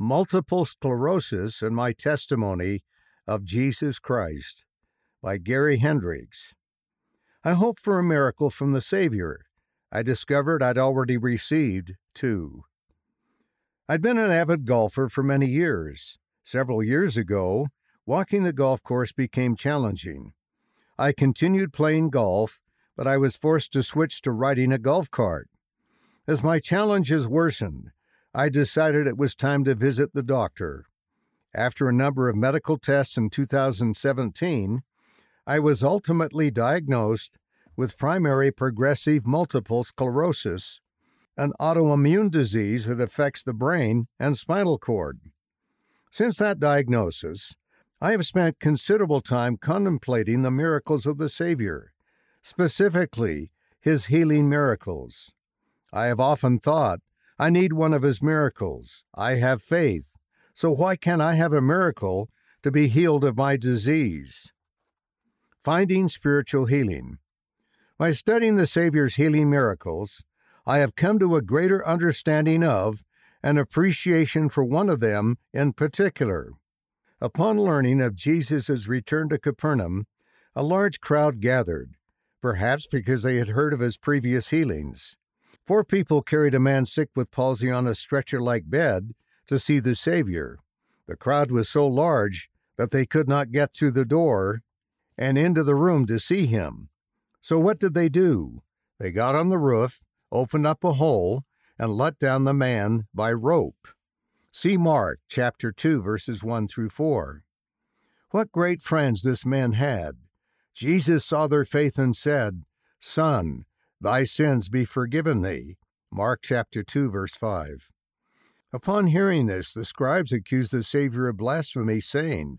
Multiple Sclerosis and My Testimony of Jesus Christ by Gary Hendricks. I hoped for a miracle from the Savior. I discovered I'd already received two. I'd been an avid golfer for many years. Several years ago, walking the golf course became challenging. I continued playing golf, but I was forced to switch to riding a golf cart. As my challenges worsened, I decided it was time to visit the doctor. After a number of medical tests in 2017, I was ultimately diagnosed with primary progressive multiple sclerosis, an autoimmune disease that affects the brain and spinal cord. Since that diagnosis, I have spent considerable time contemplating the miracles of the Savior, specifically his healing miracles. I have often thought, I need one of his miracles. I have faith. So why can't I have a miracle to be healed of my disease? Finding spiritual healing. By studying the Savior's healing miracles, I have come to a greater understanding of and appreciation for one of them in particular. Upon learning of Jesus' return to Capernaum, a large crowd gathered, perhaps because they had heard of his previous healings. Four people carried a man sick with palsy on a stretcher like bed to see the Savior. The crowd was so large that they could not get through the door and into the room to see him. So what did they do? They got on the roof, opened up a hole, and let down the man by rope. See Mark chapter 2 verses 1 through 4. What great friends this man had. Jesus saw their faith and said, "Son, thy sins be forgiven thee." Mark chapter 2 verse 5. Upon hearing this, the scribes accused the Savior of blasphemy, saying,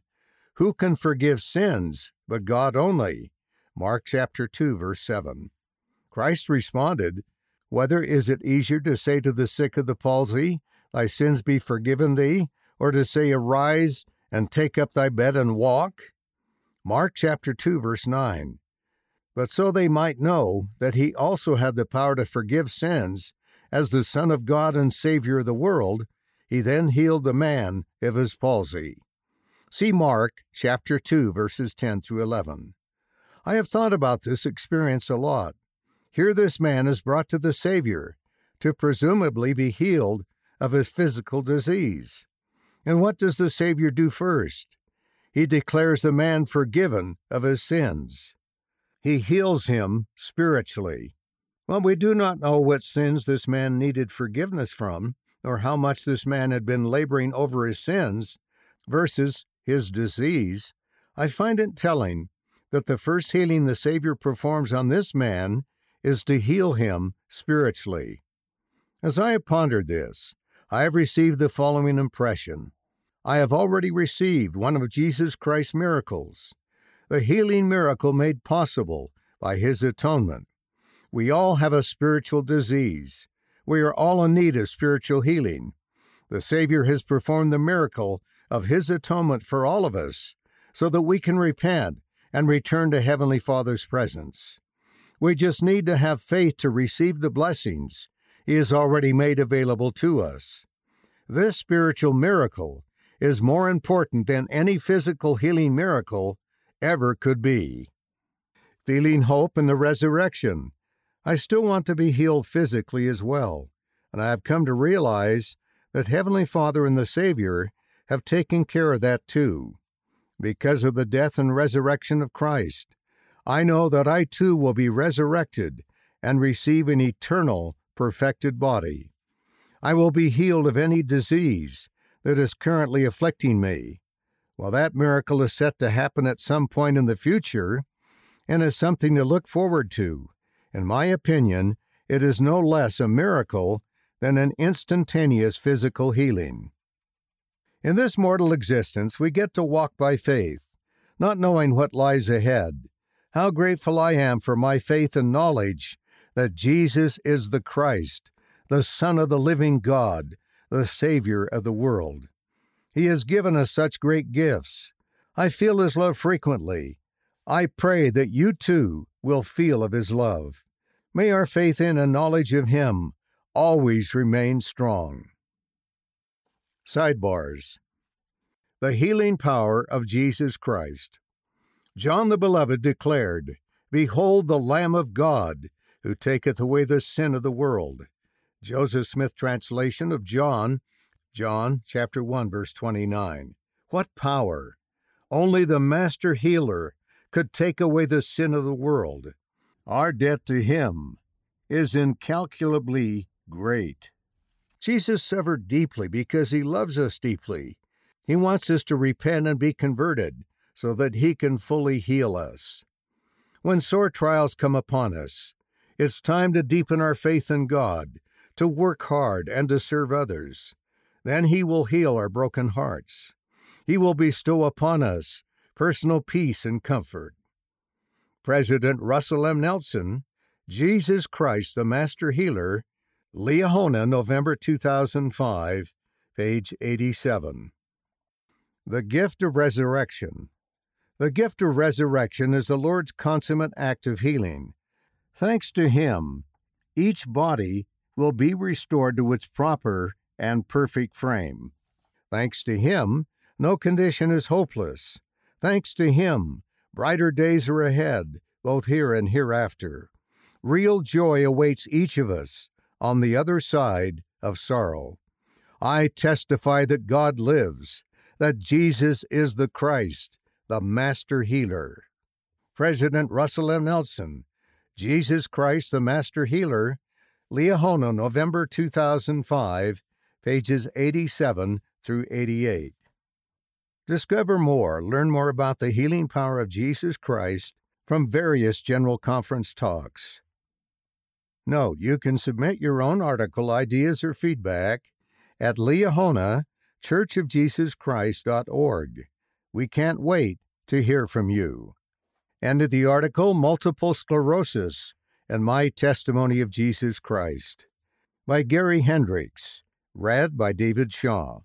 Who can forgive sins but God only? Mark chapter 2 verse 7. Christ responded, Whether is it easier to say to the sick of the palsy, Thy sins be forgiven thee, or to say, Arise and take up thy bed and walk? Mark chapter 2 verse 9. But so they might know that he also had the power to forgive sins, as the Son of God and Savior of the world, he then healed the man of his palsy. See Mark chapter 2 verses 10 through 11. I have thought about this experience a lot. Here, this man is brought to the Savior to presumably be healed of his physical disease. And what does the Savior do first? He declares the man forgiven of his sins. He heals him spiritually. Well, we do not know what sins this man needed forgiveness from, or how much this man had been laboring over his sins versus his disease. I find it telling that the first healing the Savior performs on this man is to heal him spiritually. As I have pondered this, I have received the following impression. I have already received one of Jesus Christ's miracles, the healing miracle made possible by his atonement. We all have a spiritual disease. We are all in need of spiritual healing. The Savior has performed the miracle of his atonement for all of us so that we can repent and return to Heavenly Father's presence. We just need to have faith to receive the blessings He has already made available to us. This spiritual miracle is more important than any physical healing miracle ever could be. Feeling hope in the resurrection. I still want to be healed physically as well, and I have come to realize that Heavenly Father and the Savior have taken care of that too because of the death and resurrection of Christ. I know that I too will be resurrected and receive an eternal, perfected body. I will be healed of any disease that is currently afflicting me. Well, that miracle is set to happen at some point in the future and is something to look forward to. In my opinion, it is no less a miracle than an instantaneous physical healing. In this mortal existence, we get to walk by faith, not knowing what lies ahead. How grateful I am for my faith and knowledge that Jesus is the Christ, the Son of the living God, the Savior of the world. He has given us such great gifts. I feel His love frequently. I pray that you too will feel of His love. May our faith in and knowledge of Him always remain strong. Sidebars The healing power of Jesus Christ. John the Beloved declared, Behold the Lamb of God, who taketh away the sin of the world. Joseph Smith translation of John, John chapter 1 verse 29. What power! Only the master healer could take away the sin of the world. Our debt to him is incalculably great. Jesus suffered deeply because he loves us deeply. He wants us to repent and be converted so that he can fully heal us. When sore trials come upon us, it's time to deepen our faith in God, to work hard, and to serve others. Then he will heal our broken hearts. He will bestow upon us personal peace and comfort. President Russell M. Nelson, Jesus Christ, the Master Healer, Liahona, November 2005, page 87. The Gift of Resurrection. The gift of resurrection is the Lord's consummate act of healing. Thanks to Him, each body will be restored to its proper and perfect frame. Thanks to Him, no condition is hopeless. Thanks to Him, brighter days are ahead, both here and hereafter. Real joy awaits each of us on the other side of sorrow. I testify that God lives, that Jesus is the Christ, the Master Healer. President Russell M. Nelson, Jesus Christ, the Master Healer, Liahona, November 2005, pages 87 through 88. Discover more, learn more about the healing power of Jesus Christ from various General Conference talks. Note, you can submit your own article ideas or feedback at Liahona, churchofjesuschrist.org. We can't wait to hear from you. End of the article Multiple Sclerosis and My Testimony of Jesus Christ by Gary Hendricks, read by David Shaw.